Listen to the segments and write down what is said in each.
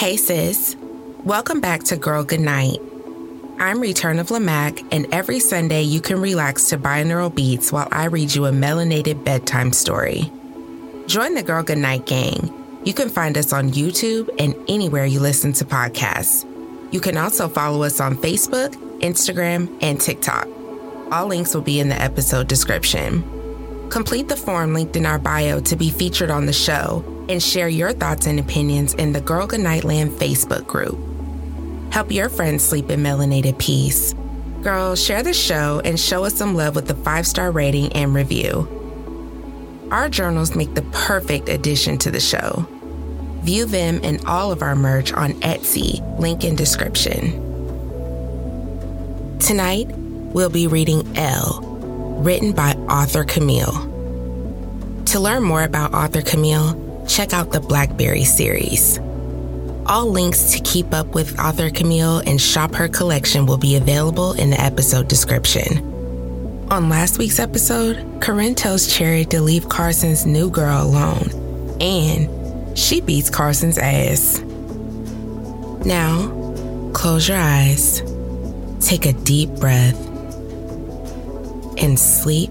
Hey sis, welcome back to Girl Goodnight. I'm Return of Lamac, and every Sunday you can relax to binaural beats while I read you a melanated bedtime story. Join the Girl Goodnight gang. You can find us on YouTube and anywhere you listen to podcasts. You can also follow us on Facebook, Instagram, and TikTok. All links will be in the episode description. Complete the form linked in our bio to be featured on the show and share your thoughts and opinions in the Girl Goodnightland Facebook group. Help your friends sleep in melanated peace. Girls, share the show and show us some love with a five star rating and review. Our journals make the perfect addition to the show. View them and all of our merch on Etsy, link in description. Tonight, we'll be reading L, written by author Camille. To learn more about author Camille, check out the Blackberry series. All links to keep up with author Camille and shop her collection will be available in the episode description. On last week's episode, Corinne tells Cherry to leave Carson's new girl alone, and she beats Carson's ass. Now, close your eyes, take a deep breath, and sleep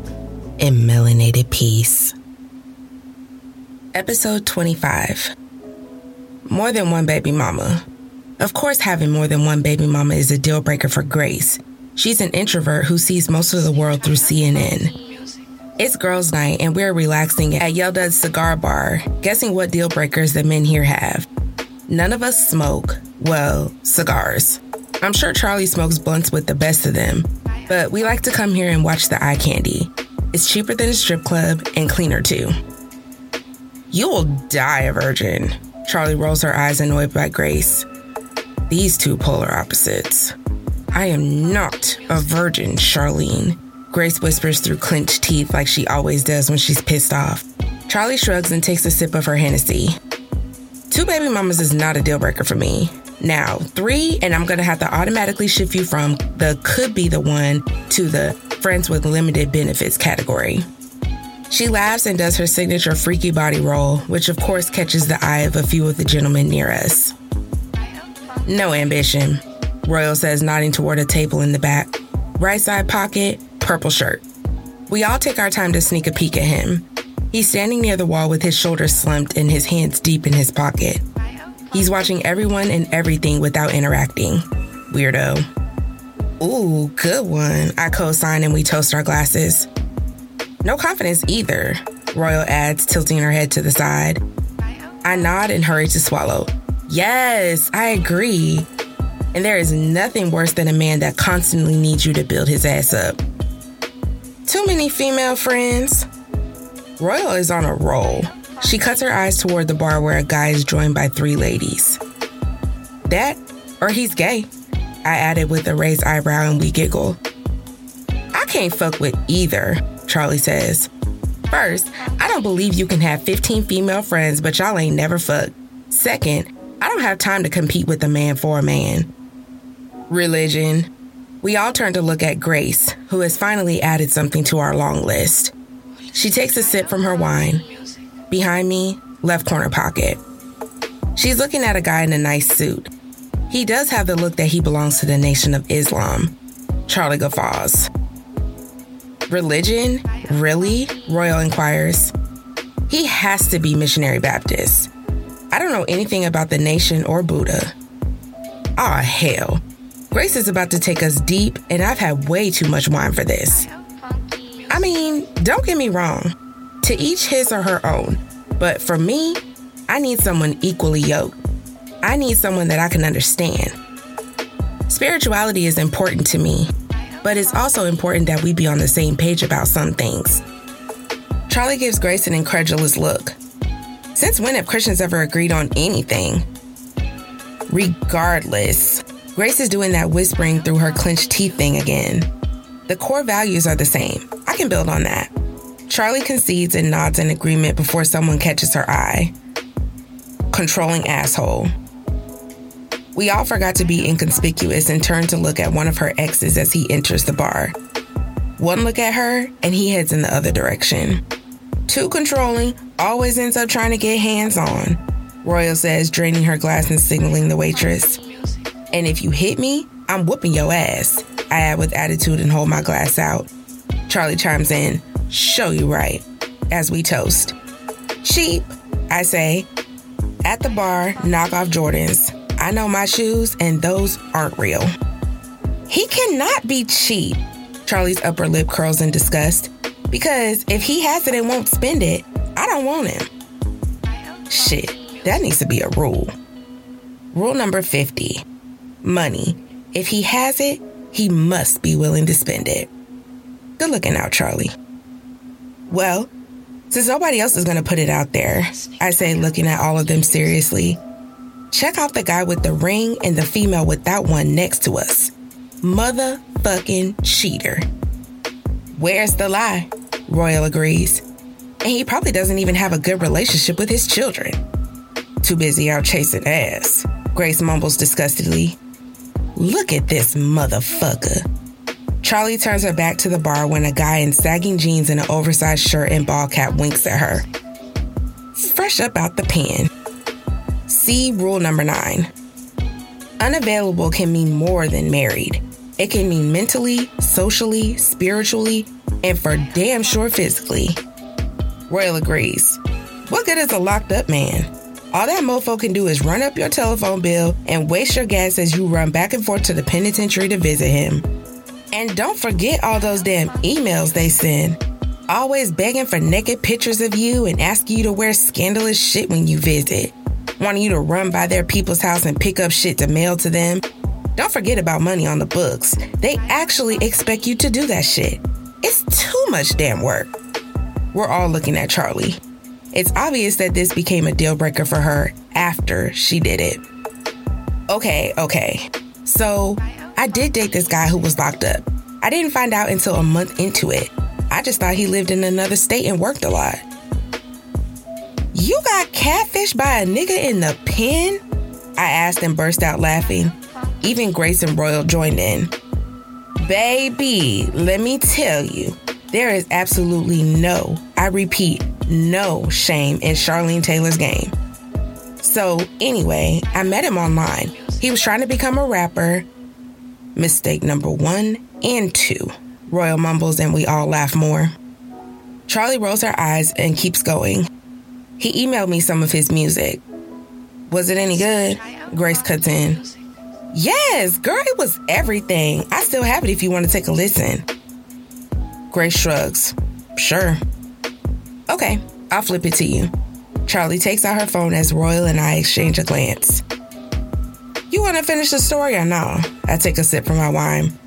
in melanated peace. Episode 25 More than one baby mama. Of course, having more than one baby mama is a deal breaker for Grace. She's an introvert who sees most of the world through CNN. It's girls' night, and we're relaxing at Yeldad's cigar bar, guessing what deal breakers the men here have. None of us smoke, well, cigars. I'm sure Charlie smokes blunts with the best of them, but we like to come here and watch the eye candy. It's cheaper than a strip club and cleaner too. You will die a virgin. Charlie rolls her eyes annoyed by Grace. These two polar opposites. I am not a virgin, Charlene. Grace whispers through clenched teeth like she always does when she's pissed off. Charlie shrugs and takes a sip of her Hennessy. Two baby mamas is not a deal breaker for me. Now, three, and I'm gonna have to automatically shift you from the could be the one to the friends with limited benefits category. She laughs and does her signature freaky body roll, which of course catches the eye of a few of the gentlemen near us. No ambition, Royal says, nodding toward a table in the back. Right side pocket, purple shirt. We all take our time to sneak a peek at him. He's standing near the wall with his shoulders slumped and his hands deep in his pocket. He's watching everyone and everything without interacting. Weirdo. Ooh, good one. I co sign and we toast our glasses. No confidence either, Royal adds, tilting her head to the side. I nod and hurry to swallow. Yes, I agree. And there is nothing worse than a man that constantly needs you to build his ass up. Too many female friends. Royal is on a roll. She cuts her eyes toward the bar where a guy is joined by three ladies. That, or he's gay, I added with a raised eyebrow and we giggle. I can't fuck with either, Charlie says. First, I don't believe you can have 15 female friends, but y'all ain't never fucked. Second, I don't have time to compete with a man for a man. Religion. We all turn to look at Grace, who has finally added something to our long list. She takes a sip from her wine. Behind me, left corner pocket. She's looking at a guy in a nice suit. He does have the look that he belongs to the Nation of Islam. Charlie guffaws. Religion? Really? Royal inquires. He has to be missionary Baptist. I don't know anything about the nation or Buddha. Ah, hell. Grace is about to take us deep, and I've had way too much wine for this. I mean, don't get me wrong. To each his or her own. But for me, I need someone equally yoked. I need someone that I can understand. Spirituality is important to me, but it's also important that we be on the same page about some things. Charlie gives Grace an incredulous look. Since when have Christians ever agreed on anything? Regardless, Grace is doing that whispering through her clenched teeth thing again. The core values are the same. I can build on that. Charlie concedes and nods in agreement before someone catches her eye. Controlling asshole. We all forgot to be inconspicuous and turn to look at one of her exes as he enters the bar. One look at her, and he heads in the other direction. Too controlling, always ends up trying to get hands on, Royal says, draining her glass and signaling the waitress. And if you hit me, I'm whooping your ass. I add with attitude and hold my glass out. Charlie chimes in, show you right, as we toast. Cheap, I say. At the bar, knock off Jordans. I know my shoes, and those aren't real. He cannot be cheap. Charlie's upper lip curls in disgust. Because if he has it and won't spend it, I don't want him. Shit, that needs to be a rule. Rule number 50 money. If he has it, he must be willing to spend it. Good looking out, Charlie. Well, since nobody else is going to put it out there, I say, looking at all of them seriously, check out the guy with the ring and the female without one next to us. Motherfucking cheater. Where's the lie? Royal agrees. And he probably doesn't even have a good relationship with his children. Too busy out chasing ass. Grace mumbles disgustedly. Look at this motherfucker. Charlie turns her back to the bar when a guy in sagging jeans and an oversized shirt and ball cap winks at her. Fresh up out the pen. See rule number nine. Unavailable can mean more than married. It can mean mentally, socially, spiritually, and for damn sure physically. Royal agrees. What good is a locked up man? All that mofo can do is run up your telephone bill and waste your gas as you run back and forth to the penitentiary to visit him. And don't forget all those damn emails they send. Always begging for naked pictures of you and asking you to wear scandalous shit when you visit. Wanting you to run by their people's house and pick up shit to mail to them. Don't forget about money on the books. They actually expect you to do that shit. It's too much damn work. We're all looking at Charlie. It's obvious that this became a deal breaker for her after she did it. Okay, okay. So, I did date this guy who was locked up. I didn't find out until a month into it. I just thought he lived in another state and worked a lot. You got catfished by a nigga in the pen? I asked and burst out laughing. Even Grace and Royal joined in. Baby, let me tell you, there is absolutely no, I repeat, no shame in Charlene Taylor's game. So, anyway, I met him online. He was trying to become a rapper. Mistake number one and two. Royal mumbles, and we all laugh more. Charlie rolls her eyes and keeps going. He emailed me some of his music. Was it any good? Grace cuts in. Yes, girl, it was everything. I still have it if you want to take a listen. Grace shrugs. Sure. Okay, I'll flip it to you. Charlie takes out her phone as Royal and I exchange a glance. You want to finish the story or no? I take a sip from my wine.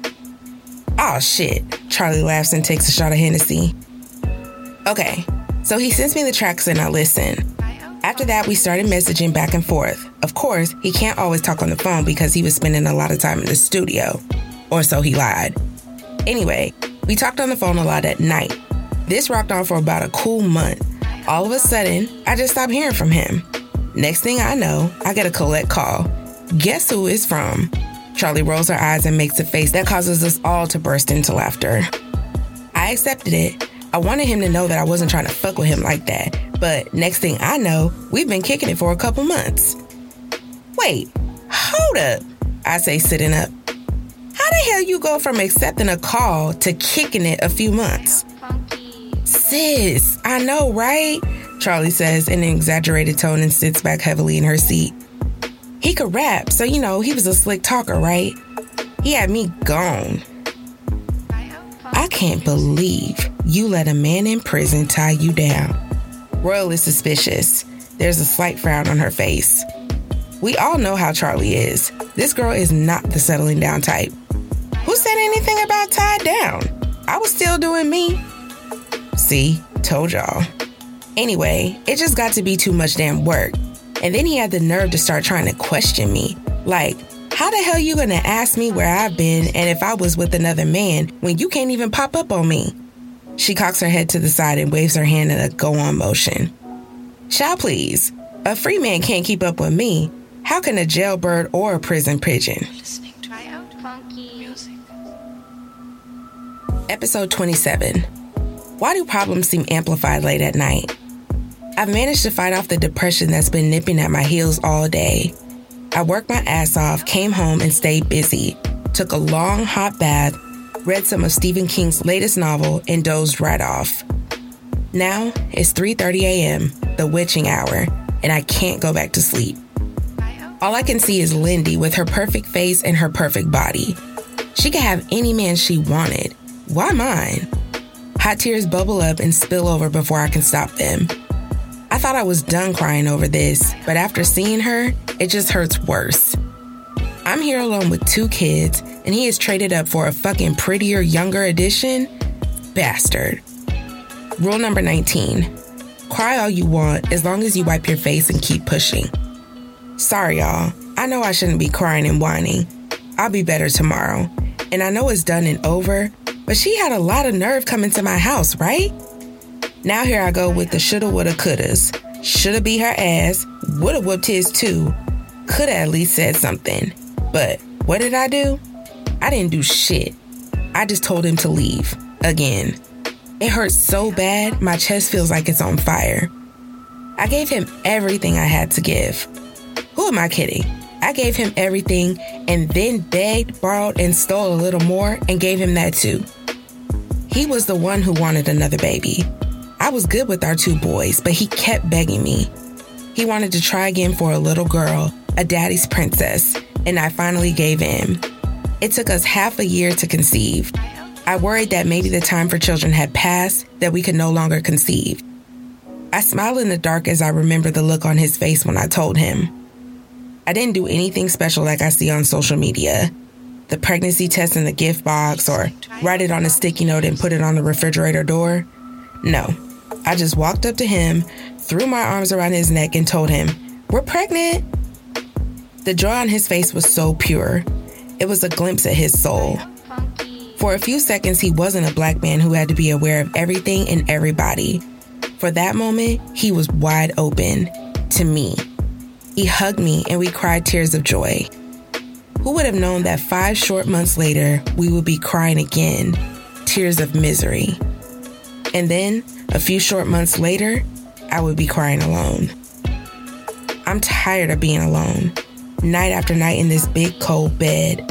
Oh shit. Charlie laughs and takes a shot of Hennessy. Okay, so he sends me the tracks and I listen. After that, we started messaging back and forth. Of course, he can't always talk on the phone because he was spending a lot of time in the studio. Or so he lied. Anyway, we talked on the phone a lot at night. This rocked on for about a cool month. All of a sudden, I just stopped hearing from him. Next thing I know, I get a collect call. Guess who it's from? Charlie rolls her eyes and makes a face that causes us all to burst into laughter. I accepted it. I wanted him to know that I wasn't trying to fuck with him like that. But next thing I know, we've been kicking it for a couple months. Wait, hold up. I say, sitting up. How the hell you go from accepting a call to kicking it a few months? Sis, I know, right? Charlie says in an exaggerated tone and sits back heavily in her seat. He could rap, so you know, he was a slick talker, right? He had me gone. I can't believe you let a man in prison tie you down. Royal is suspicious. There's a slight frown on her face. We all know how Charlie is. This girl is not the settling down type. Who said anything about tied down? I was still doing me. See, told y'all. Anyway, it just got to be too much damn work. And then he had the nerve to start trying to question me. Like, how the hell you gonna ask me where I've been and if I was with another man when you can't even pop up on me? She cocks her head to the side and waves her hand in a go on motion. Shall please. A free man can't keep up with me. How can a jailbird or a prison pigeon? Episode 27. Why do problems seem amplified late at night? I've managed to fight off the depression that's been nipping at my heels all day. I worked my ass off, came home, and stayed busy. Took a long hot bath, read some of Stephen King's latest novel, and dozed right off. Now it's 3:30 a.m., the witching hour, and I can't go back to sleep. All I can see is Lindy with her perfect face and her perfect body. She could have any man she wanted. Why mine? Hot tears bubble up and spill over before I can stop them. I thought I was done crying over this, but after seeing her, it just hurts worse. I'm here alone with two kids, and he is traded up for a fucking prettier, younger edition? Bastard. Rule number 19 Cry all you want as long as you wipe your face and keep pushing. Sorry, y'all. I know I shouldn't be crying and whining. I'll be better tomorrow. And I know it's done and over, but she had a lot of nerve coming to my house, right? Now here I go with the shoulda, woulda, couldas. Shoulda beat her ass, woulda whooped his too. Coulda at least said something. But what did I do? I didn't do shit. I just told him to leave. Again. It hurts so bad, my chest feels like it's on fire. I gave him everything I had to give. Who am I kidding? I gave him everything and then begged, borrowed, and stole a little more and gave him that too. He was the one who wanted another baby. I was good with our two boys, but he kept begging me. He wanted to try again for a little girl, a daddy's princess, and I finally gave in. It took us half a year to conceive. I worried that maybe the time for children had passed, that we could no longer conceive. I smiled in the dark as I remember the look on his face when I told him. I didn't do anything special like I see on social media. The pregnancy test in the gift box or write it on a sticky note and put it on the refrigerator door. No, I just walked up to him, threw my arms around his neck, and told him, We're pregnant. The joy on his face was so pure. It was a glimpse at his soul. For a few seconds, he wasn't a black man who had to be aware of everything and everybody. For that moment, he was wide open to me. He hugged me and we cried tears of joy. Who would have known that five short months later, we would be crying again, tears of misery? And then a few short months later, I would be crying alone. I'm tired of being alone, night after night in this big cold bed.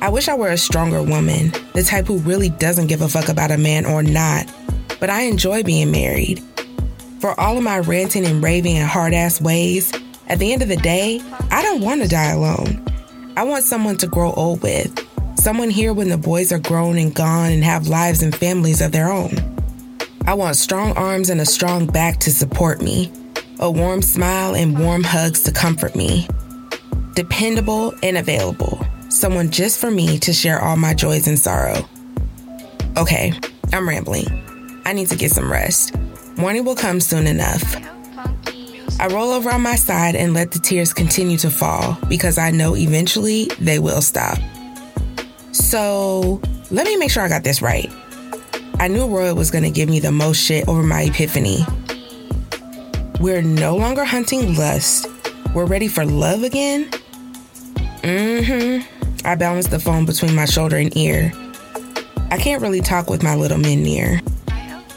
I wish I were a stronger woman, the type who really doesn't give a fuck about a man or not, but I enjoy being married. For all of my ranting and raving and hard ass ways, at the end of the day, I don't want to die alone. I want someone to grow old with, someone here when the boys are grown and gone and have lives and families of their own. I want strong arms and a strong back to support me. a warm smile, and warm hugs to comfort me. Dependable and available, someone just for me to share all my joys and sorrow. Okay, I'm rambling. I need to get some rest. Morning will come soon enough. I roll over on my side and let the tears continue to fall because I know eventually they will stop. So, let me make sure I got this right. I knew Roy was going to give me the most shit over my epiphany. We're no longer hunting lust. We're ready for love again? Mm hmm. I balanced the phone between my shoulder and ear. I can't really talk with my little men near.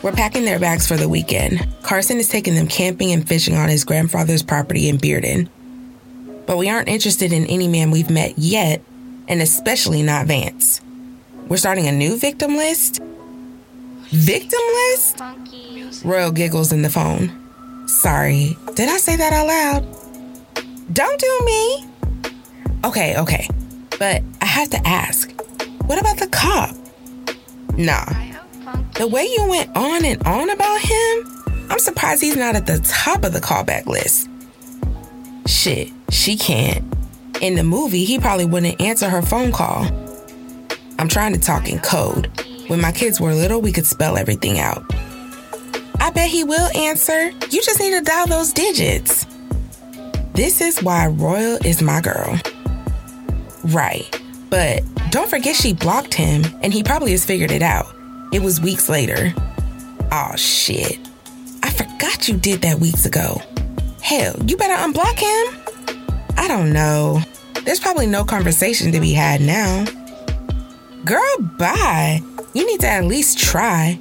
We're packing their bags for the weekend. Carson is taking them camping and fishing on his grandfather's property in Bearden. But we aren't interested in any man we've met yet, and especially not Vance. We're starting a new victim list? Victim list? Royal giggles in the phone. Sorry, did I say that out loud? Don't do me. Okay, okay. But I have to ask what about the cop? Nah. The way you went on and on about him, I'm surprised he's not at the top of the callback list. Shit, she can't. In the movie, he probably wouldn't answer her phone call. I'm trying to talk in code. When my kids were little, we could spell everything out. I bet he will answer. You just need to dial those digits. This is why Royal is my girl. Right. But don't forget she blocked him, and he probably has figured it out. It was weeks later. Aw, oh, shit. I forgot you did that weeks ago. Hell, you better unblock him. I don't know. There's probably no conversation to be had now. Girl, bye. You need to at least try.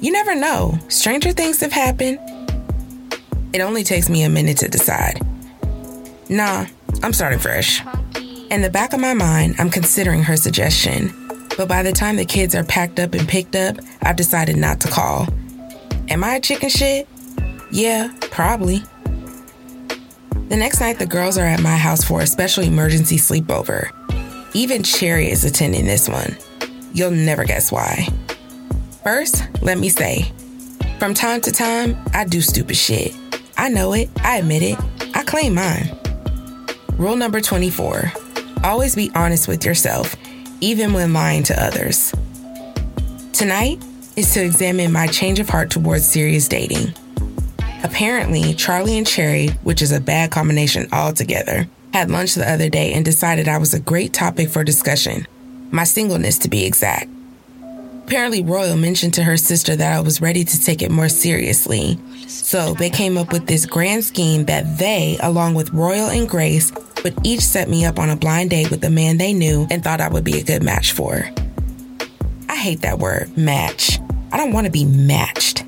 You never know. Stranger things have happened. It only takes me a minute to decide. Nah, I'm starting fresh. In the back of my mind, I'm considering her suggestion. But by the time the kids are packed up and picked up, I've decided not to call. Am I a chicken shit? Yeah, probably. The next night, the girls are at my house for a special emergency sleepover. Even Cherry is attending this one. You'll never guess why. First, let me say, from time to time, I do stupid shit. I know it, I admit it, I claim mine. Rule number 24 always be honest with yourself, even when lying to others. Tonight is to examine my change of heart towards serious dating. Apparently, Charlie and Cherry, which is a bad combination altogether, had lunch the other day and decided I was a great topic for discussion my singleness to be exact. Apparently, Royal mentioned to her sister that I was ready to take it more seriously. So they came up with this grand scheme that they, along with Royal and Grace, would each set me up on a blind date with a man they knew and thought I would be a good match for. I hate that word, match. I don't want to be matched.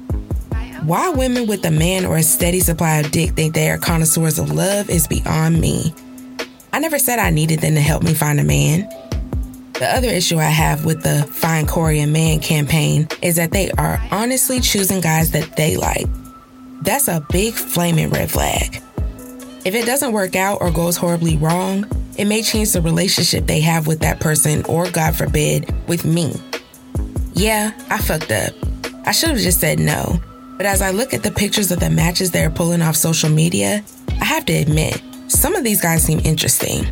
Why women with a man or a steady supply of dick think they are connoisseurs of love is beyond me. I never said I needed them to help me find a man. The other issue I have with the Find Corey and Man campaign is that they are honestly choosing guys that they like. That's a big flaming red flag. If it doesn't work out or goes horribly wrong, it may change the relationship they have with that person or, God forbid, with me. Yeah, I fucked up. I should have just said no. But as I look at the pictures of the matches they're pulling off social media, I have to admit, some of these guys seem interesting.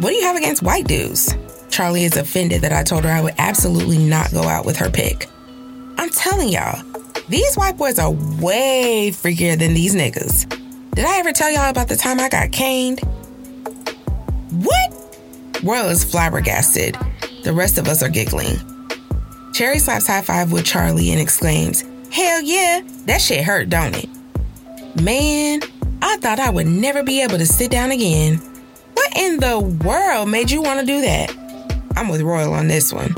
What do you have against white dudes? Charlie is offended that I told her I would absolutely not go out with her pick. I'm telling y'all, these white boys are way freakier than these niggas. Did I ever tell y'all about the time I got caned? What? Royal is flabbergasted. The rest of us are giggling. Cherry slaps high five with Charlie and exclaims, Hell yeah, that shit hurt, don't it? Man, I thought I would never be able to sit down again. What in the world made you want to do that? I'm with Royal on this one.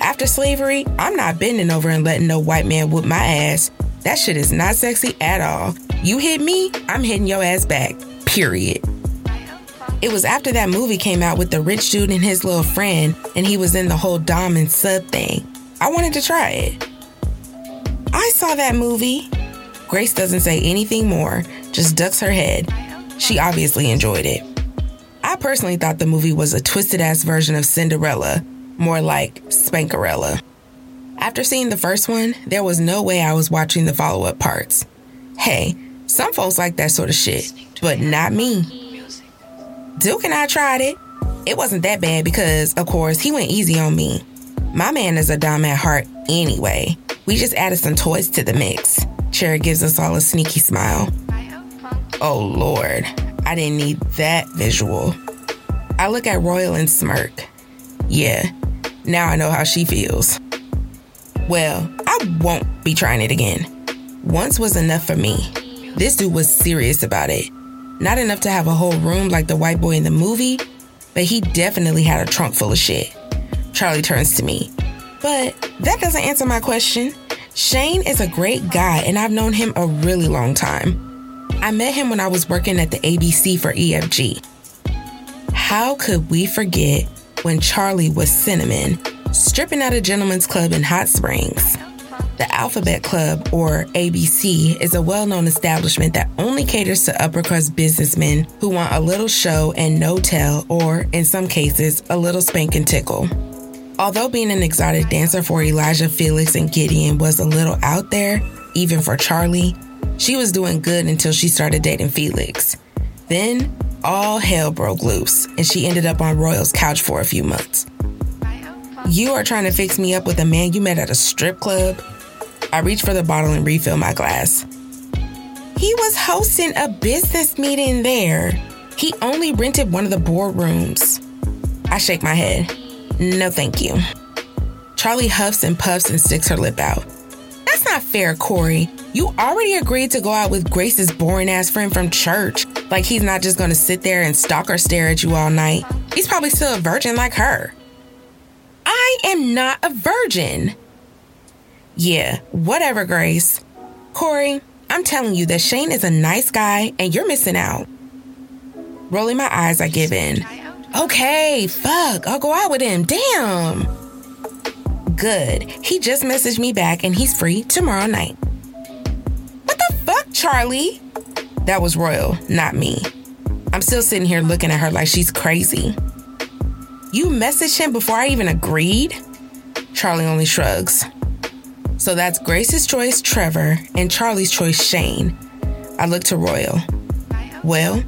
After slavery, I'm not bending over and letting no white man whip my ass. That shit is not sexy at all. You hit me, I'm hitting your ass back. Period. It was after that movie came out with the rich dude and his little friend, and he was in the whole Dom and sub thing. I wanted to try it. I saw that movie. Grace doesn't say anything more, just ducks her head. She obviously enjoyed it. I personally thought the movie was a twisted ass version of Cinderella, more like Spankerella. After seeing the first one, there was no way I was watching the follow up parts. Hey, Some folks like that sort of shit, but not me. Duke and I tried it. It wasn't that bad because, of course, he went easy on me. My man is a Dom at heart anyway. We just added some toys to the mix. Cherry gives us all a sneaky smile. Oh Lord, I didn't need that visual. I look at Royal and smirk. Yeah, now I know how she feels. Well, I won't be trying it again. Once was enough for me. This dude was serious about it. Not enough to have a whole room like the white boy in the movie, but he definitely had a trunk full of shit. Charlie turns to me. But that doesn't answer my question. Shane is a great guy, and I've known him a really long time. I met him when I was working at the ABC for EFG. How could we forget when Charlie was Cinnamon, stripping at a gentleman's club in Hot Springs? The Alphabet Club, or ABC, is a well known establishment that only caters to upper crust businessmen who want a little show and no tell, or in some cases, a little spank and tickle. Although being an exotic dancer for Elijah, Felix, and Gideon was a little out there, even for Charlie, she was doing good until she started dating Felix. Then, all hell broke loose, and she ended up on Royal's couch for a few months. You are trying to fix me up with a man you met at a strip club? I reach for the bottle and refill my glass. He was hosting a business meeting there. He only rented one of the boardrooms. I shake my head. No, thank you. Charlie huffs and puffs and sticks her lip out. That's not fair, Corey. You already agreed to go out with Grace's boring ass friend from church. Like he's not just gonna sit there and stalk or stare at you all night. He's probably still a virgin like her. I am not a virgin. Yeah, whatever, Grace. Corey, I'm telling you that Shane is a nice guy and you're missing out. Rolling my eyes, I give in. Okay, fuck, I'll go out with him. Damn. Good. He just messaged me back and he's free tomorrow night. What the fuck, Charlie? That was Royal, not me. I'm still sitting here looking at her like she's crazy. You messaged him before I even agreed? Charlie only shrugs. So that's Grace's choice, Trevor, and Charlie's choice, Shane. I look to Royal. Well,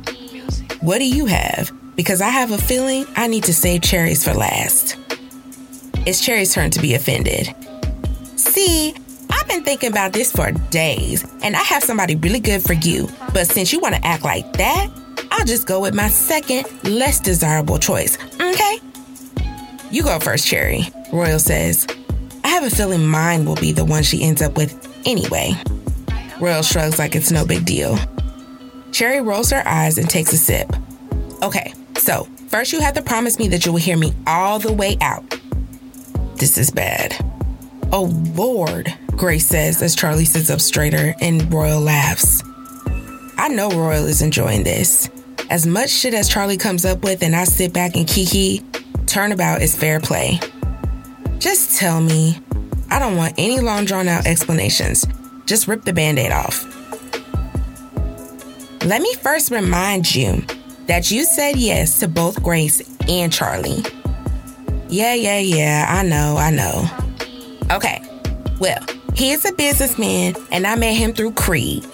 what do you have? Because I have a feeling I need to save Cherry's for last. It's Cherry's turn to be offended. See, I've been thinking about this for days, and I have somebody really good for you. But since you want to act like that, I'll just go with my second, less desirable choice, okay? You go first, Cherry, Royal says. I have a feeling mine will be the one she ends up with anyway. Royal shrugs like it's no big deal. Cherry rolls her eyes and takes a sip. Okay, so first you have to promise me that you will hear me all the way out. This is bad. Oh, Lord, Grace says as Charlie sits up straighter and Royal laughs. I know Royal is enjoying this. As much shit as Charlie comes up with and I sit back and kiki, turnabout is fair play. Just tell me. I don't want any long drawn out explanations. Just rip the band aid off. Let me first remind you that you said yes to both Grace and Charlie. Yeah, yeah, yeah, I know, I know. Okay, well, he is a businessman, and I met him through Creed.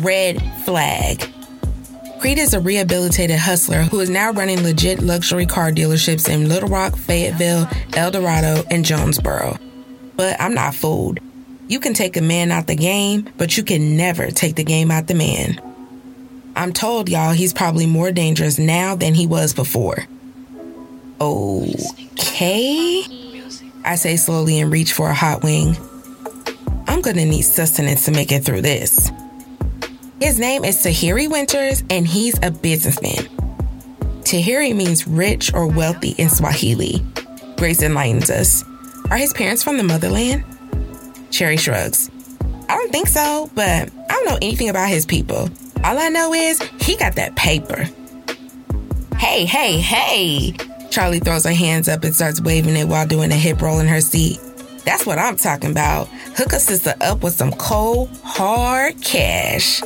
Red flag. Creed is a rehabilitated hustler who is now running legit luxury car dealerships in Little Rock, Fayetteville, El Dorado, and Jonesboro. But I'm not fooled. You can take a man out the game, but you can never take the game out the man. I'm told, y'all, he's probably more dangerous now than he was before. Okay? I say slowly and reach for a hot wing. I'm gonna need sustenance to make it through this. His name is Tahiri Winters, and he's a businessman. Tahiri means rich or wealthy in Swahili. Grace enlightens us. Are his parents from the motherland? Cherry shrugs. I don't think so, but I don't know anything about his people. All I know is he got that paper. Hey, hey, hey! Charlie throws her hands up and starts waving it while doing a hip roll in her seat. That's what I'm talking about. Hook a sister up with some cold, hard cash.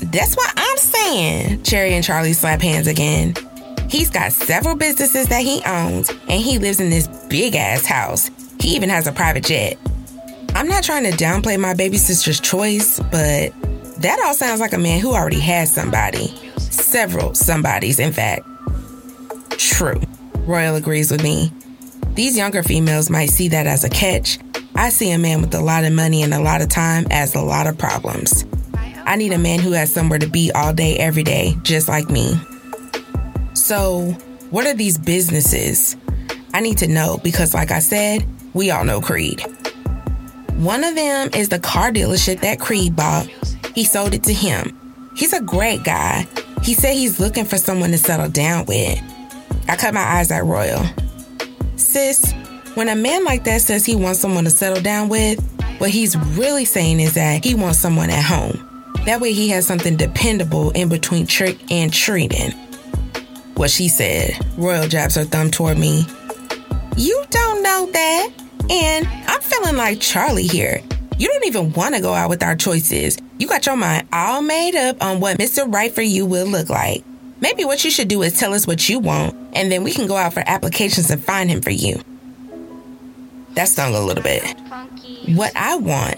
That's what I'm saying. Cherry and Charlie slap hands again. He's got several businesses that he owns, and he lives in this big ass house. He even has a private jet. I'm not trying to downplay my baby sister's choice, but That all sounds like a man who already has somebody. Several somebodies, in fact. True. Royal agrees with me. These younger females might see that as a catch. I see a man with a lot of money and a lot of time as a lot of problems. I need a man who has somewhere to be all day, every day, just like me. So, what are these businesses? I need to know because, like I said, we all know Creed. One of them is the car dealership that Creed bought. He sold it to him. He's a great guy. He said he's looking for someone to settle down with. I cut my eyes at Royal. Sis, when a man like that says he wants someone to settle down with, what he's really saying is that he wants someone at home. That way he has something dependable in between trick and treating. What she said, Royal jabs her thumb toward me. You don't know that. And I'm feeling like Charlie here. You don't even want to go out with our choices. You got your mind all made up on what Mr. Right for you will look like. Maybe what you should do is tell us what you want, and then we can go out for applications and find him for you. That stung a little bit. What I want,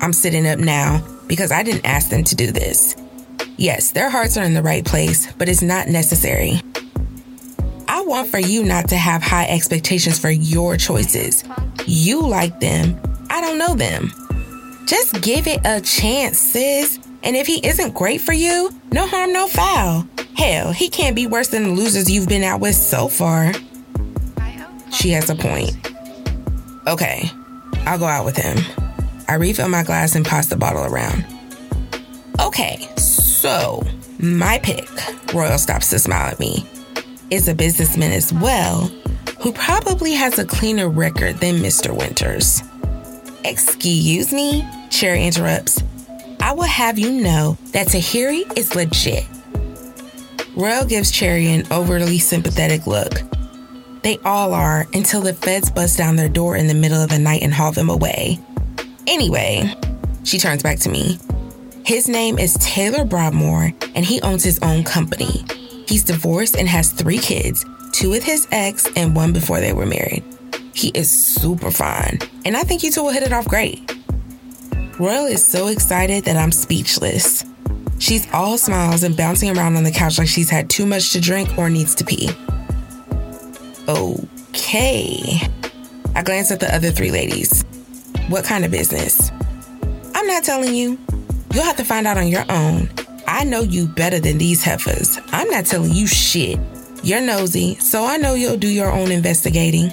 I'm sitting up now because I didn't ask them to do this. Yes, their hearts are in the right place, but it's not necessary. I want for you not to have high expectations for your choices. You like them, I don't know them. Just give it a chance, sis. And if he isn't great for you, no harm, no foul. Hell, he can't be worse than the losers you've been out with so far. She has a point. Okay, I'll go out with him. I refill my glass and pass the bottle around. Okay, so my pick, Royal stops to smile at me, is a businessman as well who probably has a cleaner record than Mr. Winters. Excuse me, Cherry interrupts. I will have you know that Tahiri is legit. Royal gives Cherry an overly sympathetic look. They all are until the feds bust down their door in the middle of the night and haul them away. Anyway, she turns back to me. His name is Taylor Broadmoor, and he owns his own company. He's divorced and has three kids two with his ex and one before they were married. He is super fine, and I think you two will hit it off great. Royal is so excited that I'm speechless. She's all smiles and bouncing around on the couch like she's had too much to drink or needs to pee. Okay. I glance at the other three ladies. What kind of business? I'm not telling you. You'll have to find out on your own. I know you better than these heifers. I'm not telling you shit. You're nosy, so I know you'll do your own investigating.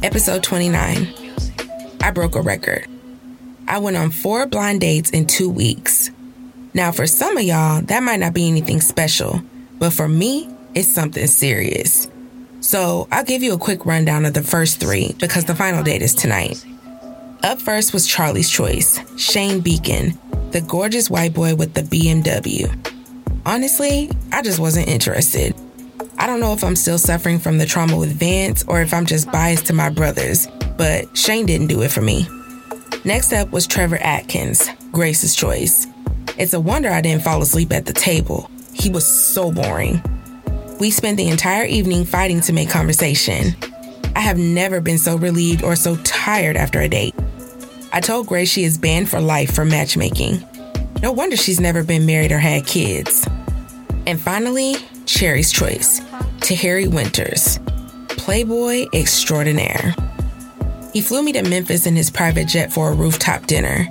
Episode 29. I broke a record. I went on four blind dates in two weeks. Now, for some of y'all, that might not be anything special, but for me, it's something serious. So I'll give you a quick rundown of the first three because the final date is tonight. Up first was Charlie's Choice, Shane Beacon, the gorgeous white boy with the BMW. Honestly, I just wasn't interested. I don't know if I'm still suffering from the trauma with Vance or if I'm just biased to my brothers, but Shane didn't do it for me. Next up was Trevor Atkins, Grace's Choice. It's a wonder I didn't fall asleep at the table. He was so boring. We spent the entire evening fighting to make conversation. I have never been so relieved or so tired after a date. I told Grace she is banned for life for matchmaking. No wonder she's never been married or had kids. And finally, Cherry's Choice, Tahiri Winters, Playboy extraordinaire. He flew me to Memphis in his private jet for a rooftop dinner.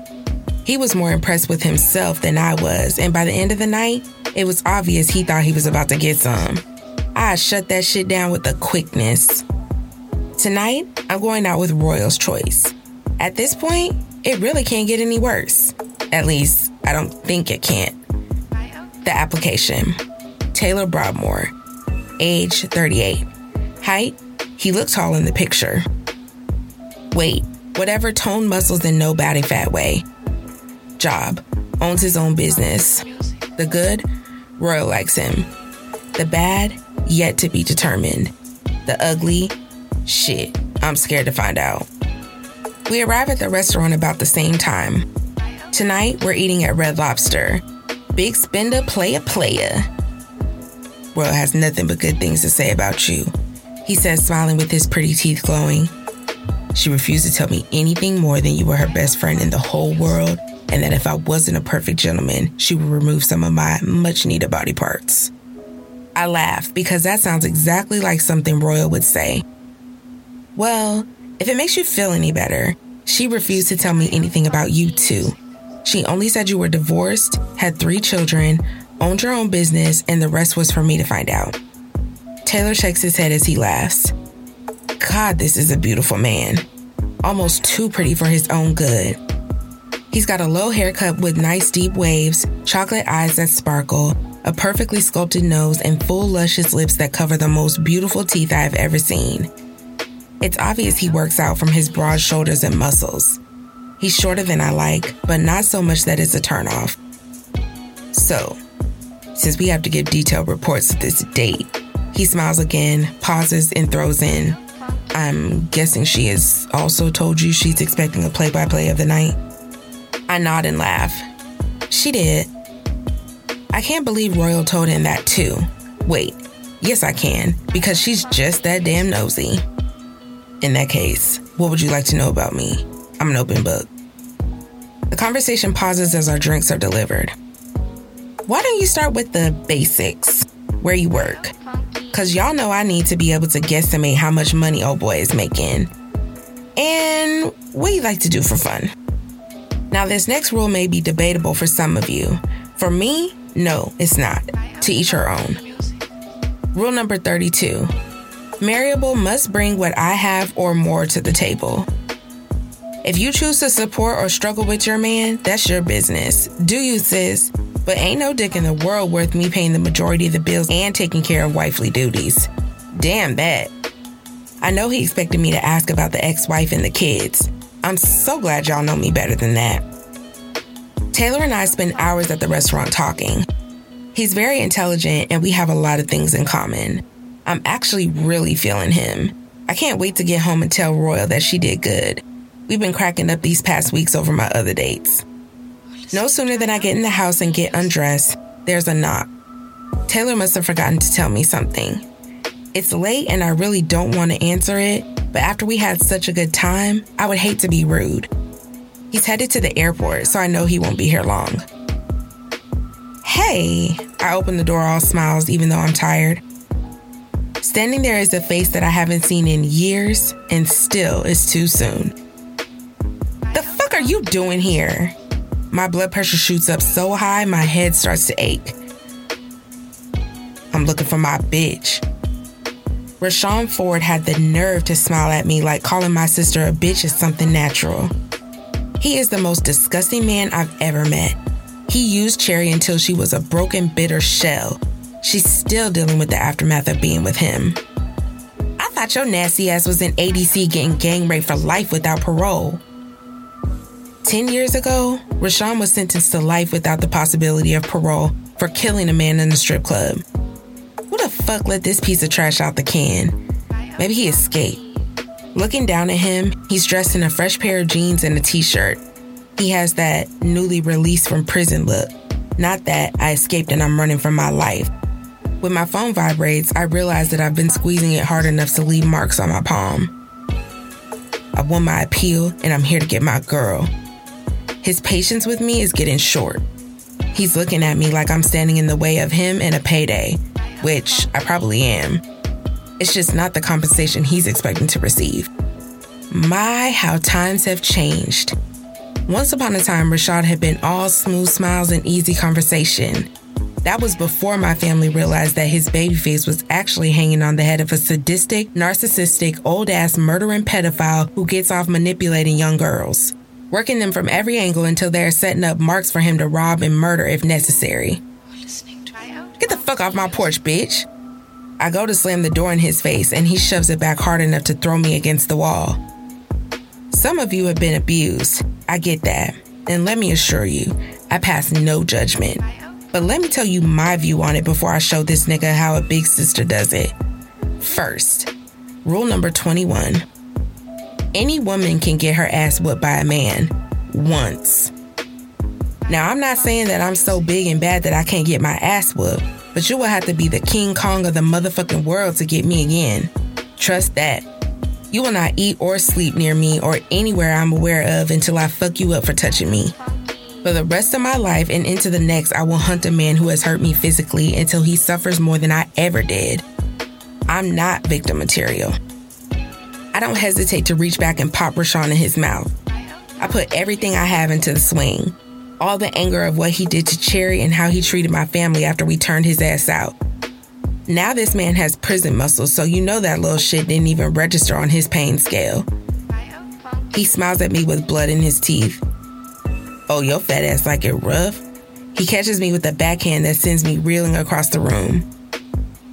He was more impressed with himself than I was, and by the end of the night, it was obvious he thought he was about to get some. I shut that shit down with a quickness. Tonight, I'm going out with Royal's Choice. At this point, it really can't get any worse. At least, I don't think it can't. The application Taylor Broadmoor, age 38. Height, he looked tall in the picture. Weight, whatever tone muscles and no body fat way. Job, owns his own business. The good, Royal likes him. The bad, yet to be determined. The ugly, shit, I'm scared to find out. We arrive at the restaurant about the same time. Tonight, we're eating at Red Lobster. Big spender, playa, playa. Royal has nothing but good things to say about you. He says, smiling with his pretty teeth glowing. She refused to tell me anything more than you were her best friend in the whole world, and that if I wasn't a perfect gentleman, she would remove some of my much needed body parts. I laugh because that sounds exactly like something Royal would say. Well, if it makes you feel any better, she refused to tell me anything about you, too. She only said you were divorced, had three children, owned your own business, and the rest was for me to find out. Taylor shakes his head as he laughs. God, this is a beautiful man. Almost too pretty for his own good. He's got a low haircut with nice deep waves, chocolate eyes that sparkle, a perfectly sculpted nose, and full luscious lips that cover the most beautiful teeth I've ever seen. It's obvious he works out from his broad shoulders and muscles. He's shorter than I like, but not so much that it's a turnoff. So, since we have to give detailed reports of this date, he smiles again, pauses, and throws in. I'm guessing she has also told you she's expecting a play by play of the night. I nod and laugh. She did. I can't believe Royal told him that too. Wait, yes, I can, because she's just that damn nosy. In that case, what would you like to know about me? I'm an open book. The conversation pauses as our drinks are delivered. Why don't you start with the basics? Where you work? Because y'all know I need to be able to guesstimate how much money old boy is making. And what you like to do for fun. Now, this next rule may be debatable for some of you. For me, no, it's not. To each her own. Rule number 32 Marriable must bring what I have or more to the table. If you choose to support or struggle with your man, that's your business. Do you, sis? But ain't no dick in the world worth me paying the majority of the bills and taking care of wifely duties. Damn that. I know he expected me to ask about the ex wife and the kids. I'm so glad y'all know me better than that. Taylor and I spend hours at the restaurant talking. He's very intelligent and we have a lot of things in common. I'm actually really feeling him. I can't wait to get home and tell Royal that she did good. We've been cracking up these past weeks over my other dates. No sooner than I get in the house and get undressed, there's a knock. Taylor must have forgotten to tell me something. It's late and I really don't want to answer it, but after we had such a good time, I would hate to be rude. He's headed to the airport, so I know he won't be here long. Hey, I open the door all smiles, even though I'm tired. Standing there is a face that I haven't seen in years, and still it's too soon. The fuck are you doing here? My blood pressure shoots up so high, my head starts to ache. I'm looking for my bitch. Rashawn Ford had the nerve to smile at me like calling my sister a bitch is something natural. He is the most disgusting man I've ever met. He used Cherry until she was a broken, bitter shell. She's still dealing with the aftermath of being with him. I thought your nasty ass was in ADC getting gang raped for life without parole. Ten years ago, Rashawn was sentenced to life without the possibility of parole for killing a man in a strip club. Who the fuck let this piece of trash out the can? Maybe he escaped. Looking down at him, he's dressed in a fresh pair of jeans and a t shirt. He has that newly released from prison look. Not that I escaped and I'm running for my life. When my phone vibrates, I realize that I've been squeezing it hard enough to leave marks on my palm. I won my appeal and I'm here to get my girl. His patience with me is getting short. He's looking at me like I'm standing in the way of him and a payday, which I probably am. It's just not the compensation he's expecting to receive. My, how times have changed. Once upon a time, Rashawn had been all smooth smiles and easy conversation. That was before my family realized that his baby face was actually hanging on the head of a sadistic, narcissistic, old ass murdering pedophile who gets off manipulating young girls, working them from every angle until they're setting up marks for him to rob and murder if necessary. Get the fuck off my porch, bitch. I go to slam the door in his face and he shoves it back hard enough to throw me against the wall. Some of you have been abused. I get that. And let me assure you, I pass no judgment. But let me tell you my view on it before I show this nigga how a big sister does it. First, rule number 21 any woman can get her ass whipped by a man once. Now, I'm not saying that I'm so big and bad that I can't get my ass whooped, but you will have to be the King Kong of the motherfucking world to get me again. Trust that. You will not eat or sleep near me or anywhere I'm aware of until I fuck you up for touching me. For the rest of my life and into the next, I will hunt a man who has hurt me physically until he suffers more than I ever did. I'm not victim material. I don't hesitate to reach back and pop Rashawn in his mouth. I put everything I have into the swing. All the anger of what he did to Cherry and how he treated my family after we turned his ass out. Now this man has prison muscles, so you know that little shit didn't even register on his pain scale. He smiles at me with blood in his teeth. Oh, your fat ass like it rough? He catches me with a backhand that sends me reeling across the room.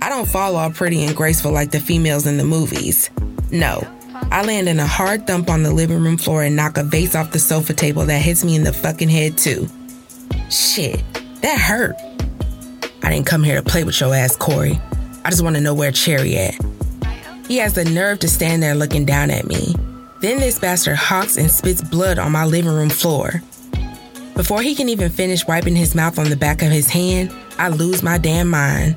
I don't fall all pretty and graceful like the females in the movies. No, I land in a hard thump on the living room floor and knock a vase off the sofa table that hits me in the fucking head, too. Shit, that hurt. I didn't come here to play with your ass, Corey. I just want to know where Cherry at. He has the nerve to stand there looking down at me. Then this bastard hawks and spits blood on my living room floor. Before he can even finish wiping his mouth on the back of his hand, I lose my damn mind.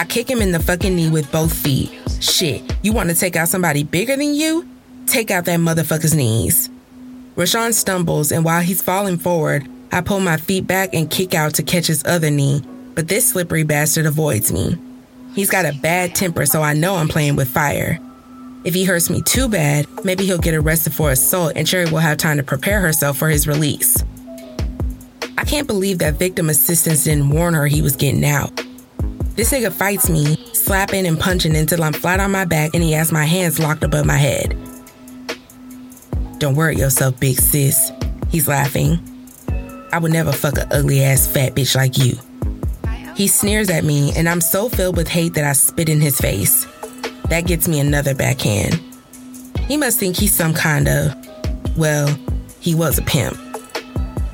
I kick him in the fucking knee with both feet. Shit, you want to take out somebody bigger than you? Take out that motherfucker's knees. Rashawn stumbles, and while he's falling forward, I pull my feet back and kick out to catch his other knee, but this slippery bastard avoids me. He's got a bad temper, so I know I'm playing with fire. If he hurts me too bad, maybe he'll get arrested for assault and Cherry will have time to prepare herself for his release. I can't believe that victim assistance didn't warn her he was getting out. This nigga fights me, slapping and punching until I'm flat on my back and he has my hands locked above my head. Don't worry yourself, big sis. He's laughing. I would never fuck a ugly ass fat bitch like you. He sneers at me, and I'm so filled with hate that I spit in his face. That gets me another backhand. He must think he's some kind of, well, he was a pimp.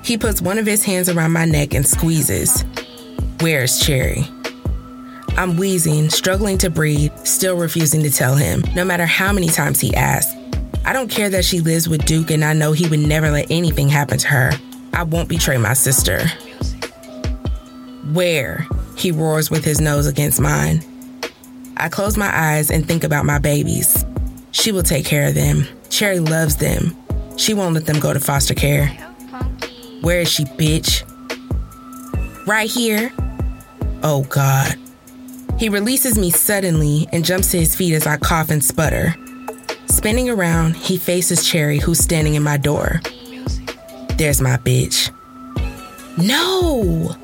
He puts one of his hands around my neck and squeezes. Where's Cherry? I'm wheezing, struggling to breathe, still refusing to tell him, no matter how many times he asks. I don't care that she lives with Duke and I know he would never let anything happen to her. I won't betray my sister. Where? He roars with his nose against mine. I close my eyes and think about my babies. She will take care of them. Cherry loves them. She won't let them go to foster care. Where is she, bitch? Right here. Oh, God. He releases me suddenly and jumps to his feet as I cough and sputter. Spinning around, he faces Cherry, who's standing in my door. There's my bitch. No!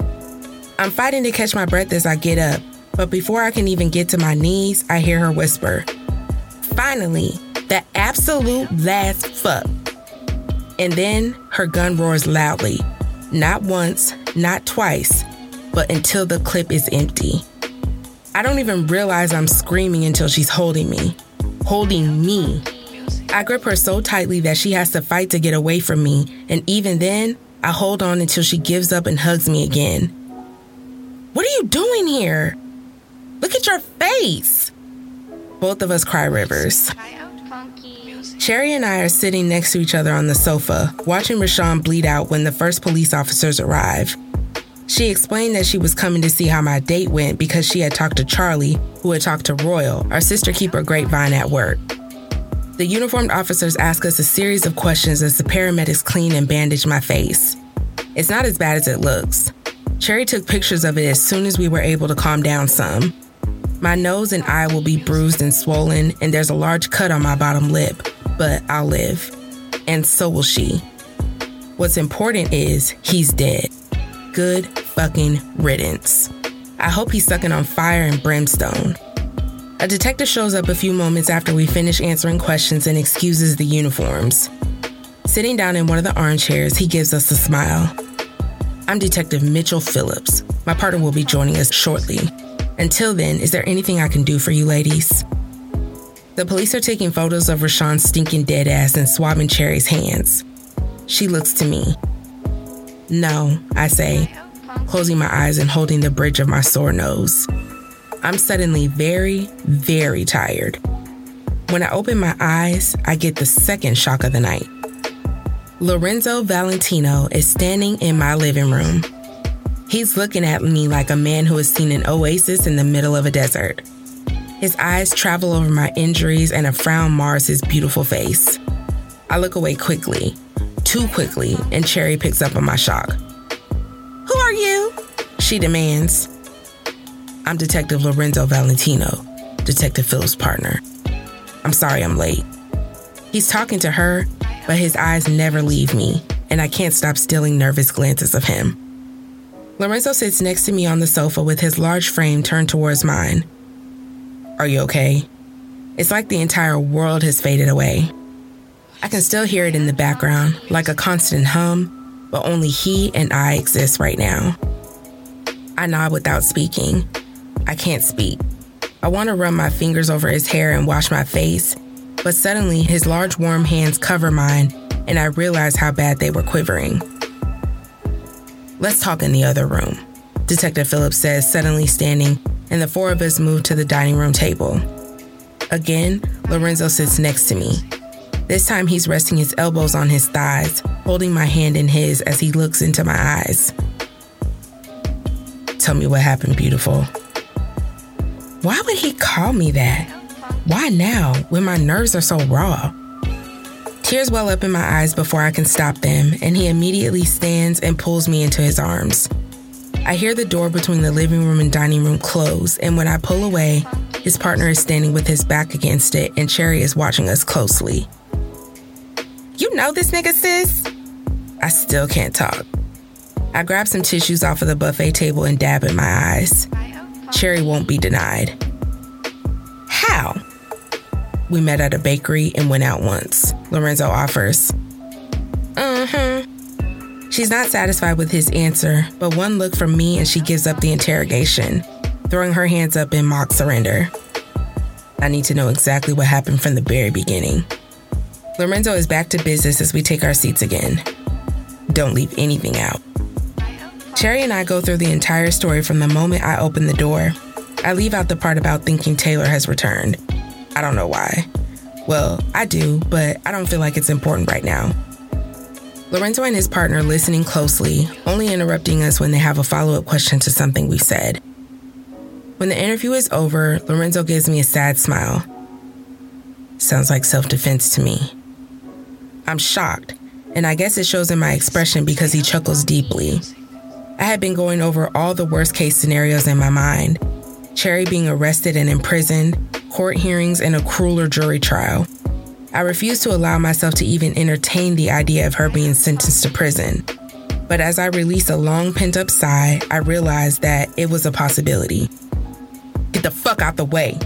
I'm fighting to catch my breath as I get up, but before I can even get to my knees, I hear her whisper, Finally, the absolute last fuck. And then her gun roars loudly, not once, not twice, but until the clip is empty. I don't even realize I'm screaming until she's holding me. Holding me. I grip her so tightly that she has to fight to get away from me, and even then, I hold on until she gives up and hugs me again. What are you doing here? Look at your face. Both of us cry rivers. Cherry and I are sitting next to each other on the sofa, watching Rashawn bleed out when the first police officers arrive. She explained that she was coming to see how my date went because she had talked to Charlie, who had talked to Royal, our sister keeper grapevine at work. The uniformed officers ask us a series of questions as the paramedics clean and bandage my face. It's not as bad as it looks. Cherry took pictures of it as soon as we were able to calm down some. My nose and eye will be bruised and swollen, and there's a large cut on my bottom lip, but I'll live. And so will she. What's important is he's dead. Good fucking riddance. I hope he's sucking on fire and brimstone. A detective shows up a few moments after we finish answering questions and excuses the uniforms. Sitting down in one of the armchairs, he gives us a smile. I'm Detective Mitchell Phillips. My partner will be joining us shortly. Until then, is there anything I can do for you ladies? The police are taking photos of Rashawn's stinking dead ass and swabbing Cherry's hands. She looks to me. No, I say, closing my eyes and holding the bridge of my sore nose. I'm suddenly very, very tired. When I open my eyes, I get the second shock of the night. Lorenzo Valentino is standing in my living room. He's looking at me like a man who has seen an oasis in the middle of a desert. His eyes travel over my injuries and a frown mars his beautiful face. I look away quickly, too quickly, and Cherry picks up on my shock. Are you? She demands. I'm Detective Lorenzo Valentino, Detective Phillips' partner. I'm sorry I'm late. He's talking to her, but his eyes never leave me, and I can't stop stealing nervous glances of him. Lorenzo sits next to me on the sofa with his large frame turned towards mine. Are you okay? It's like the entire world has faded away. I can still hear it in the background, like a constant hum, but only he and I exist right now. I nod without speaking. I can't speak. I want to run my fingers over his hair and wash my face, but suddenly his large warm hands cover mine, and I realize how bad they were quivering. Let's talk in the other room, Detective Phillips says, suddenly standing and the four of us move to the dining room table. Again, Lorenzo sits next to me. This time he's resting his elbows on his thighs, holding my hand in his as he looks into my eyes. Tell me what happened, beautiful. Why would he call me that? Why now, when my nerves are so raw? Tears well up in my eyes before I can stop them, and he immediately stands and pulls me into his arms. I hear the door between the living room and dining room close, and when I pull away, his partner is standing with his back against it, and Cherry is watching us closely. You know this nigga, sis? I still can't talk. I grab some tissues off of the buffet table and dab in my eyes. Cherry won't be denied. How? We met at a bakery and went out once. Lorenzo offers. Uh huh. She's not satisfied with his answer, but one look from me and she gives up the interrogation, throwing her hands up in mock surrender. I need to know exactly what happened from the very beginning. Lorenzo is back to business as we take our seats again. Don't leave anything out. Cherry and I go through the entire story from the moment I open the door. I leave out the part about thinking Taylor has returned. I don't know why. Well, I do, but I don't feel like it's important right now. Lorenzo and his partner listening closely, only interrupting us when they have a follow up question to something we've said. When the interview is over, Lorenzo gives me a sad smile. Sounds like self defense to me. I'm shocked, and I guess it shows in my expression because he chuckles deeply. I had been going over all the worst case scenarios in my mind Cherry being arrested and imprisoned, court hearings, and a crueler jury trial. I refused to allow myself to even entertain the idea of her being sentenced to prison. But as I released a long pent up sigh, I realized that it was a possibility. Get the fuck out the way,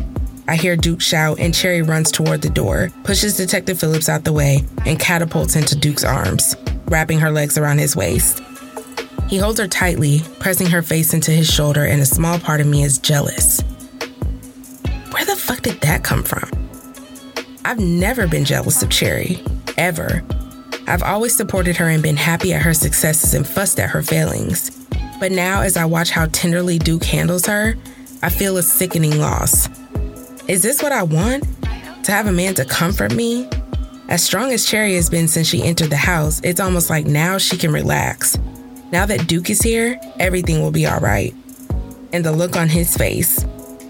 I hear Duke shout, and Cherry runs toward the door, pushes Detective Phillips out the way, and catapults into Duke's arms, wrapping her legs around his waist. He holds her tightly, pressing her face into his shoulder, and a small part of me is jealous. Where the fuck did that come from? I've never been jealous of Cherry, ever. I've always supported her and been happy at her successes and fussed at her failings. But now, as I watch how tenderly Duke handles her, I feel a sickening loss. Is this what I want? To have a man to comfort me? As strong as Cherry has been since she entered the house, it's almost like now she can relax. Now that Duke is here, everything will be all right. And the look on his face,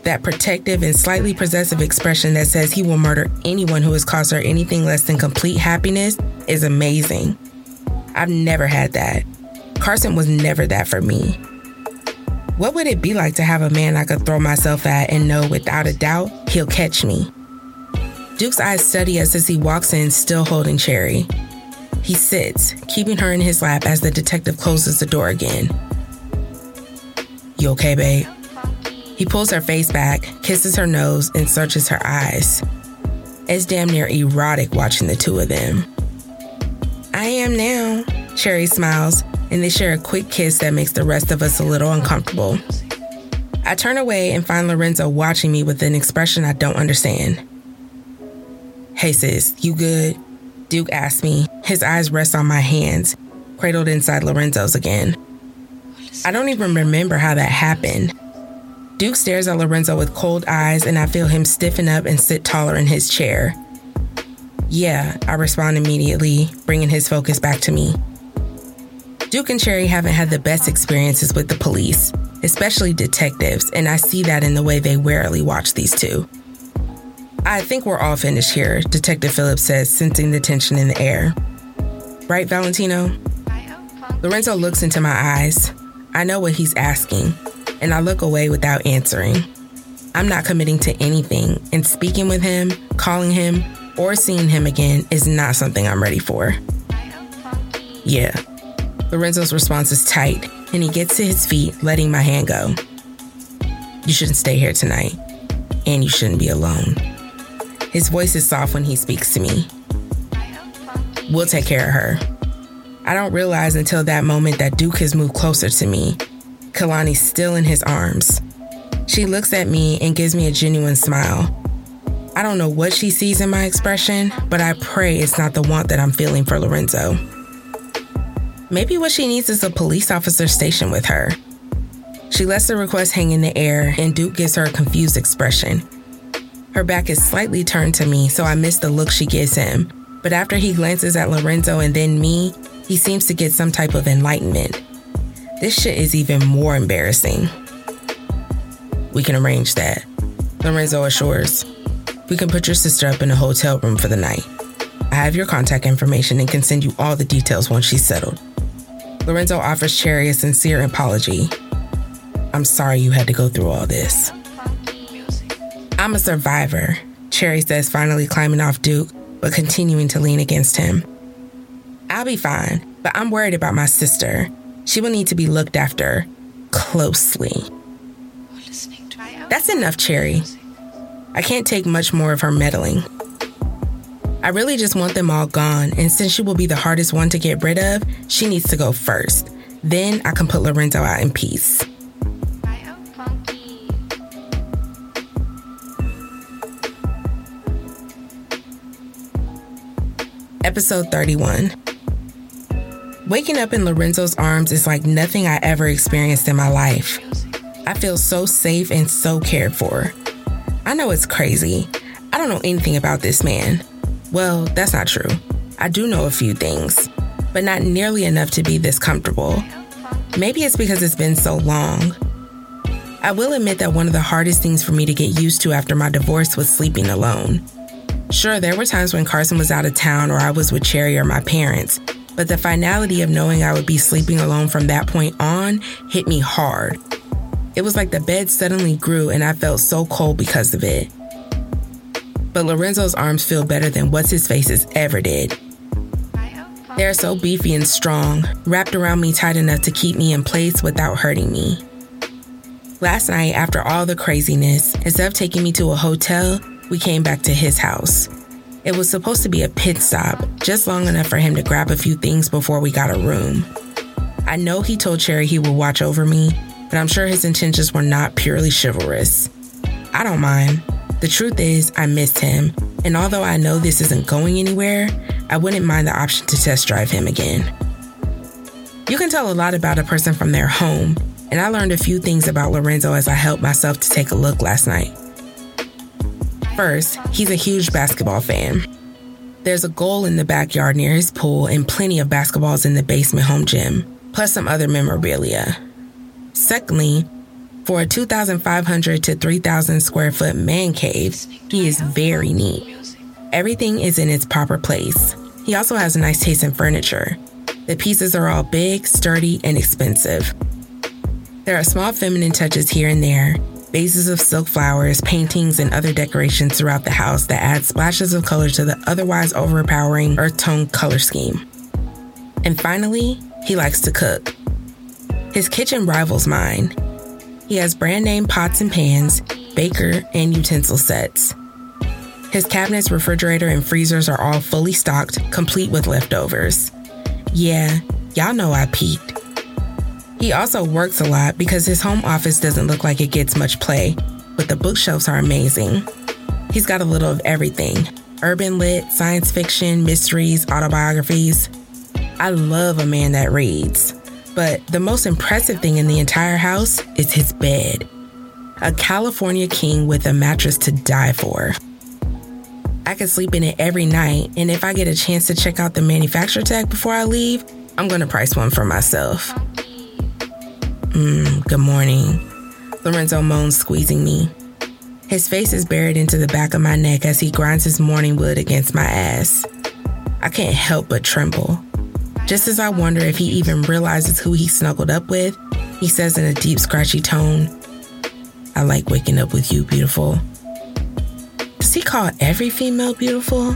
that protective and slightly possessive expression that says he will murder anyone who has caused her anything less than complete happiness, is amazing. I've never had that. Carson was never that for me. What would it be like to have a man I could throw myself at and know without a doubt he'll catch me? Duke's eyes study us as he walks in, still holding Cherry. He sits, keeping her in his lap as the detective closes the door again. You okay, babe? He pulls her face back, kisses her nose, and searches her eyes. It's damn near erotic watching the two of them. I am now, Cherry smiles, and they share a quick kiss that makes the rest of us a little uncomfortable. I turn away and find Lorenzo watching me with an expression I don't understand. Hey sis, you good? Duke asks me. His eyes rest on my hands, cradled inside Lorenzo's again. I don't even remember how that happened. Duke stares at Lorenzo with cold eyes, and I feel him stiffen up and sit taller in his chair. Yeah, I respond immediately, bringing his focus back to me. Duke and Cherry haven't had the best experiences with the police, especially detectives, and I see that in the way they warily watch these two. I think we're all finished here, Detective Phillips says, sensing the tension in the air. Right, Valentino? Lorenzo looks into my eyes. I know what he's asking, and I look away without answering. I'm not committing to anything, and speaking with him, calling him, or seeing him again is not something I'm ready for. Yeah. Lorenzo's response is tight, and he gets to his feet, letting my hand go. You shouldn't stay here tonight, and you shouldn't be alone. His voice is soft when he speaks to me. We'll take care of her. I don't realize until that moment that Duke has moved closer to me. Kalani's still in his arms. She looks at me and gives me a genuine smile. I don't know what she sees in my expression, but I pray it's not the want that I'm feeling for Lorenzo. Maybe what she needs is a police officer stationed with her. She lets the request hang in the air, and Duke gives her a confused expression. Her back is slightly turned to me, so I miss the look she gives him. But after he glances at Lorenzo and then me, he seems to get some type of enlightenment. This shit is even more embarrassing. We can arrange that, Lorenzo assures. We can put your sister up in a hotel room for the night. I have your contact information and can send you all the details once she's settled. Lorenzo offers Cherry a sincere apology. I'm sorry you had to go through all this. I'm a survivor, Cherry says, finally climbing off Duke, but continuing to lean against him. I'll be fine, but I'm worried about my sister. She will need to be looked after closely. That's enough, Cherry. I can't take much more of her meddling. I really just want them all gone, and since she will be the hardest one to get rid of, she needs to go first. Then I can put Lorenzo out in peace. Episode 31. Waking up in Lorenzo's arms is like nothing I ever experienced in my life. I feel so safe and so cared for. I know it's crazy. I don't know anything about this man. Well, that's not true. I do know a few things, but not nearly enough to be this comfortable. Maybe it's because it's been so long. I will admit that one of the hardest things for me to get used to after my divorce was sleeping alone. Sure, there were times when Carson was out of town or I was with Cherry or my parents, but the finality of knowing I would be sleeping alone from that point on hit me hard. It was like the bed suddenly grew and I felt so cold because of it. But Lorenzo's arms feel better than what's his faces ever did. They're so beefy and strong, wrapped around me tight enough to keep me in place without hurting me. Last night, after all the craziness, instead of taking me to a hotel, we came back to his house. It was supposed to be a pit stop, just long enough for him to grab a few things before we got a room. I know he told Cherry he would watch over me, but I'm sure his intentions were not purely chivalrous. I don't mind. The truth is, I missed him, and although I know this isn't going anywhere, I wouldn't mind the option to test drive him again. You can tell a lot about a person from their home, and I learned a few things about Lorenzo as I helped myself to take a look last night. First, he's a huge basketball fan. There's a goal in the backyard near his pool and plenty of basketballs in the basement home gym, plus some other memorabilia. Secondly, for a 2,500 to 3,000 square foot man cave, he is very neat. Everything is in its proper place. He also has a nice taste in furniture. The pieces are all big, sturdy, and expensive. There are small feminine touches here and there, vases of silk flowers, paintings, and other decorations throughout the house that add splashes of color to the otherwise overpowering earth tone color scheme. And finally, he likes to cook. His kitchen rivals mine. He has brand name pots and pans, baker, and utensil sets. His cabinets, refrigerator, and freezers are all fully stocked, complete with leftovers. Yeah, y'all know I peaked. He also works a lot because his home office doesn't look like it gets much play, but the bookshelves are amazing. He's got a little of everything urban lit, science fiction, mysteries, autobiographies. I love a man that reads. But the most impressive thing in the entire house is his bed. A California king with a mattress to die for. I can sleep in it every night, and if I get a chance to check out the manufacturer tag before I leave, I'm gonna price one for myself. Mm, good morning. Lorenzo moans, squeezing me. His face is buried into the back of my neck as he grinds his morning wood against my ass. I can't help but tremble. Just as I wonder if he even realizes who he snuggled up with, he says in a deep, scratchy tone, I like waking up with you, beautiful. Does he call every female beautiful?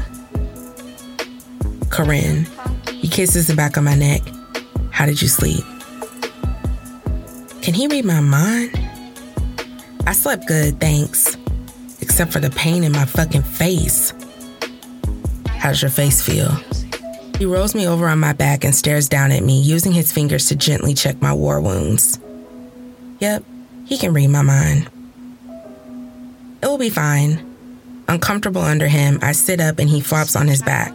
Corinne. He kisses the back of my neck. How did you sleep? Can he read my mind? I slept good, thanks. Except for the pain in my fucking face. How's your face feel? He rolls me over on my back and stares down at me, using his fingers to gently check my war wounds. Yep, he can read my mind. It will be fine. Uncomfortable under him, I sit up and he flops on his back.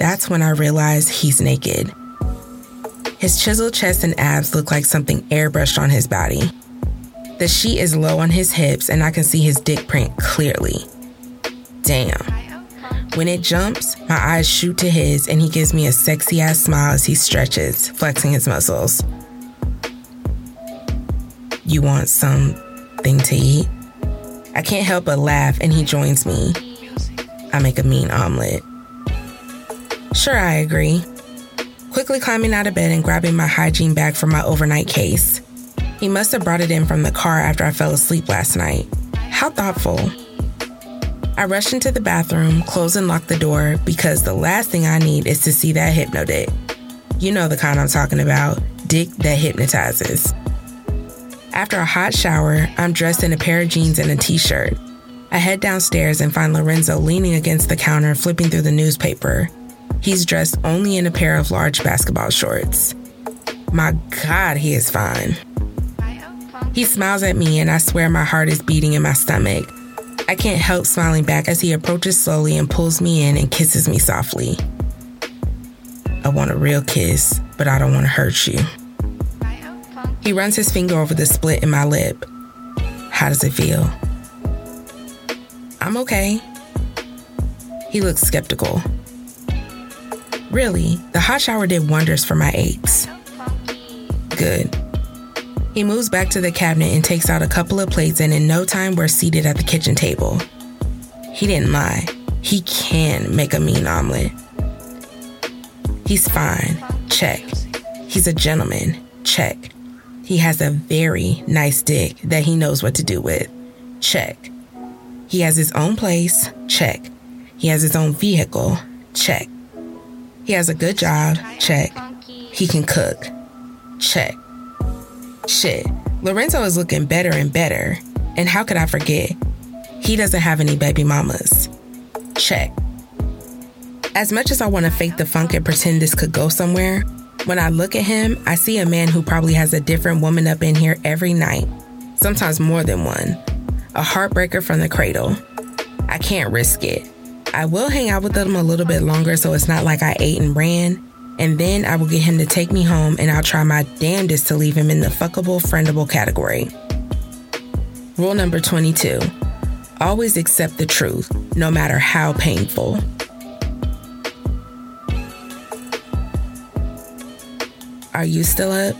That's when I realize he's naked. His chiseled chest and abs look like something airbrushed on his body. The sheet is low on his hips, and I can see his dick print clearly. Damn. When it jumps, my eyes shoot to his, and he gives me a sexy ass smile as he stretches, flexing his muscles. You want something to eat? I can't help but laugh, and he joins me. I make a mean omelet. Sure, I agree quickly climbing out of bed and grabbing my hygiene bag from my overnight case. He must have brought it in from the car after I fell asleep last night. How thoughtful. I rush into the bathroom, close and lock the door because the last thing I need is to see that hypno dick. You know the kind I'm talking about dick that hypnotizes. After a hot shower, I'm dressed in a pair of jeans and a t shirt. I head downstairs and find Lorenzo leaning against the counter, flipping through the newspaper. He's dressed only in a pair of large basketball shorts. My God, he is fine. He smiles at me, and I swear my heart is beating in my stomach. I can't help smiling back as he approaches slowly and pulls me in and kisses me softly. I want a real kiss, but I don't want to hurt you. He runs his finger over the split in my lip. How does it feel? I'm okay. He looks skeptical. Really, the hot shower did wonders for my aches. Good. He moves back to the cabinet and takes out a couple of plates, and in no time, we're seated at the kitchen table. He didn't lie. he can make a mean omelet. He's fine, check. He's a gentleman, check. He has a very nice dick that he knows what to do with, check. He has his own place, check. He has his own vehicle, check. He has a good job, check. He can cook, check. Shit, Lorenzo is looking better and better. And how could I forget? He doesn't have any baby mamas. Check. As much as I want to fake the funk and pretend this could go somewhere, when I look at him, I see a man who probably has a different woman up in here every night, sometimes more than one. A heartbreaker from the cradle. I can't risk it. I will hang out with them a little bit longer so it's not like I ate and ran, and then I will get him to take me home and I'll try my damnedest to leave him in the fuckable, friendable category. Rule number 22 Always accept the truth, no matter how painful. Are you still up?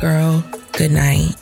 Girl, good night.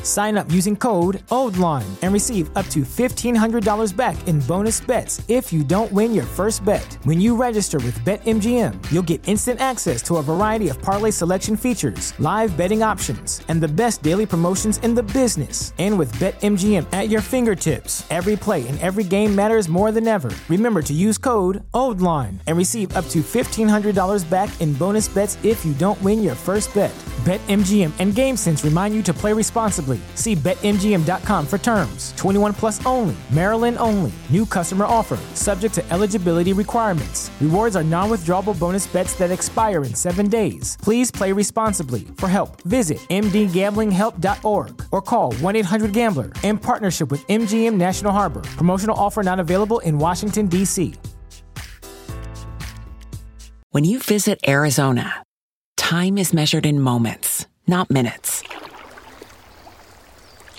Sign up using code OldLine and receive up to $1,500 back in bonus bets if you don't win your first bet. When you register with BetMGM, you'll get instant access to a variety of parlay selection features, live betting options, and the best daily promotions in the business. And with BetMGM at your fingertips, every play and every game matters more than ever. Remember to use code OldLine and receive up to $1,500 back in bonus bets if you don't win your first bet. BetMGM and GameSense remind you to play responsibly. See BetMGM.com for terms. 21 plus only, Maryland only. New customer offer, subject to eligibility requirements. Rewards are non withdrawable bonus bets that expire in seven days. Please play responsibly. For help, visit mdgamblinghelp.org or call 1 800 Gambler in partnership with MGM National Harbor. Promotional offer not available in Washington, D.C. When you visit Arizona, time is measured in moments, not minutes.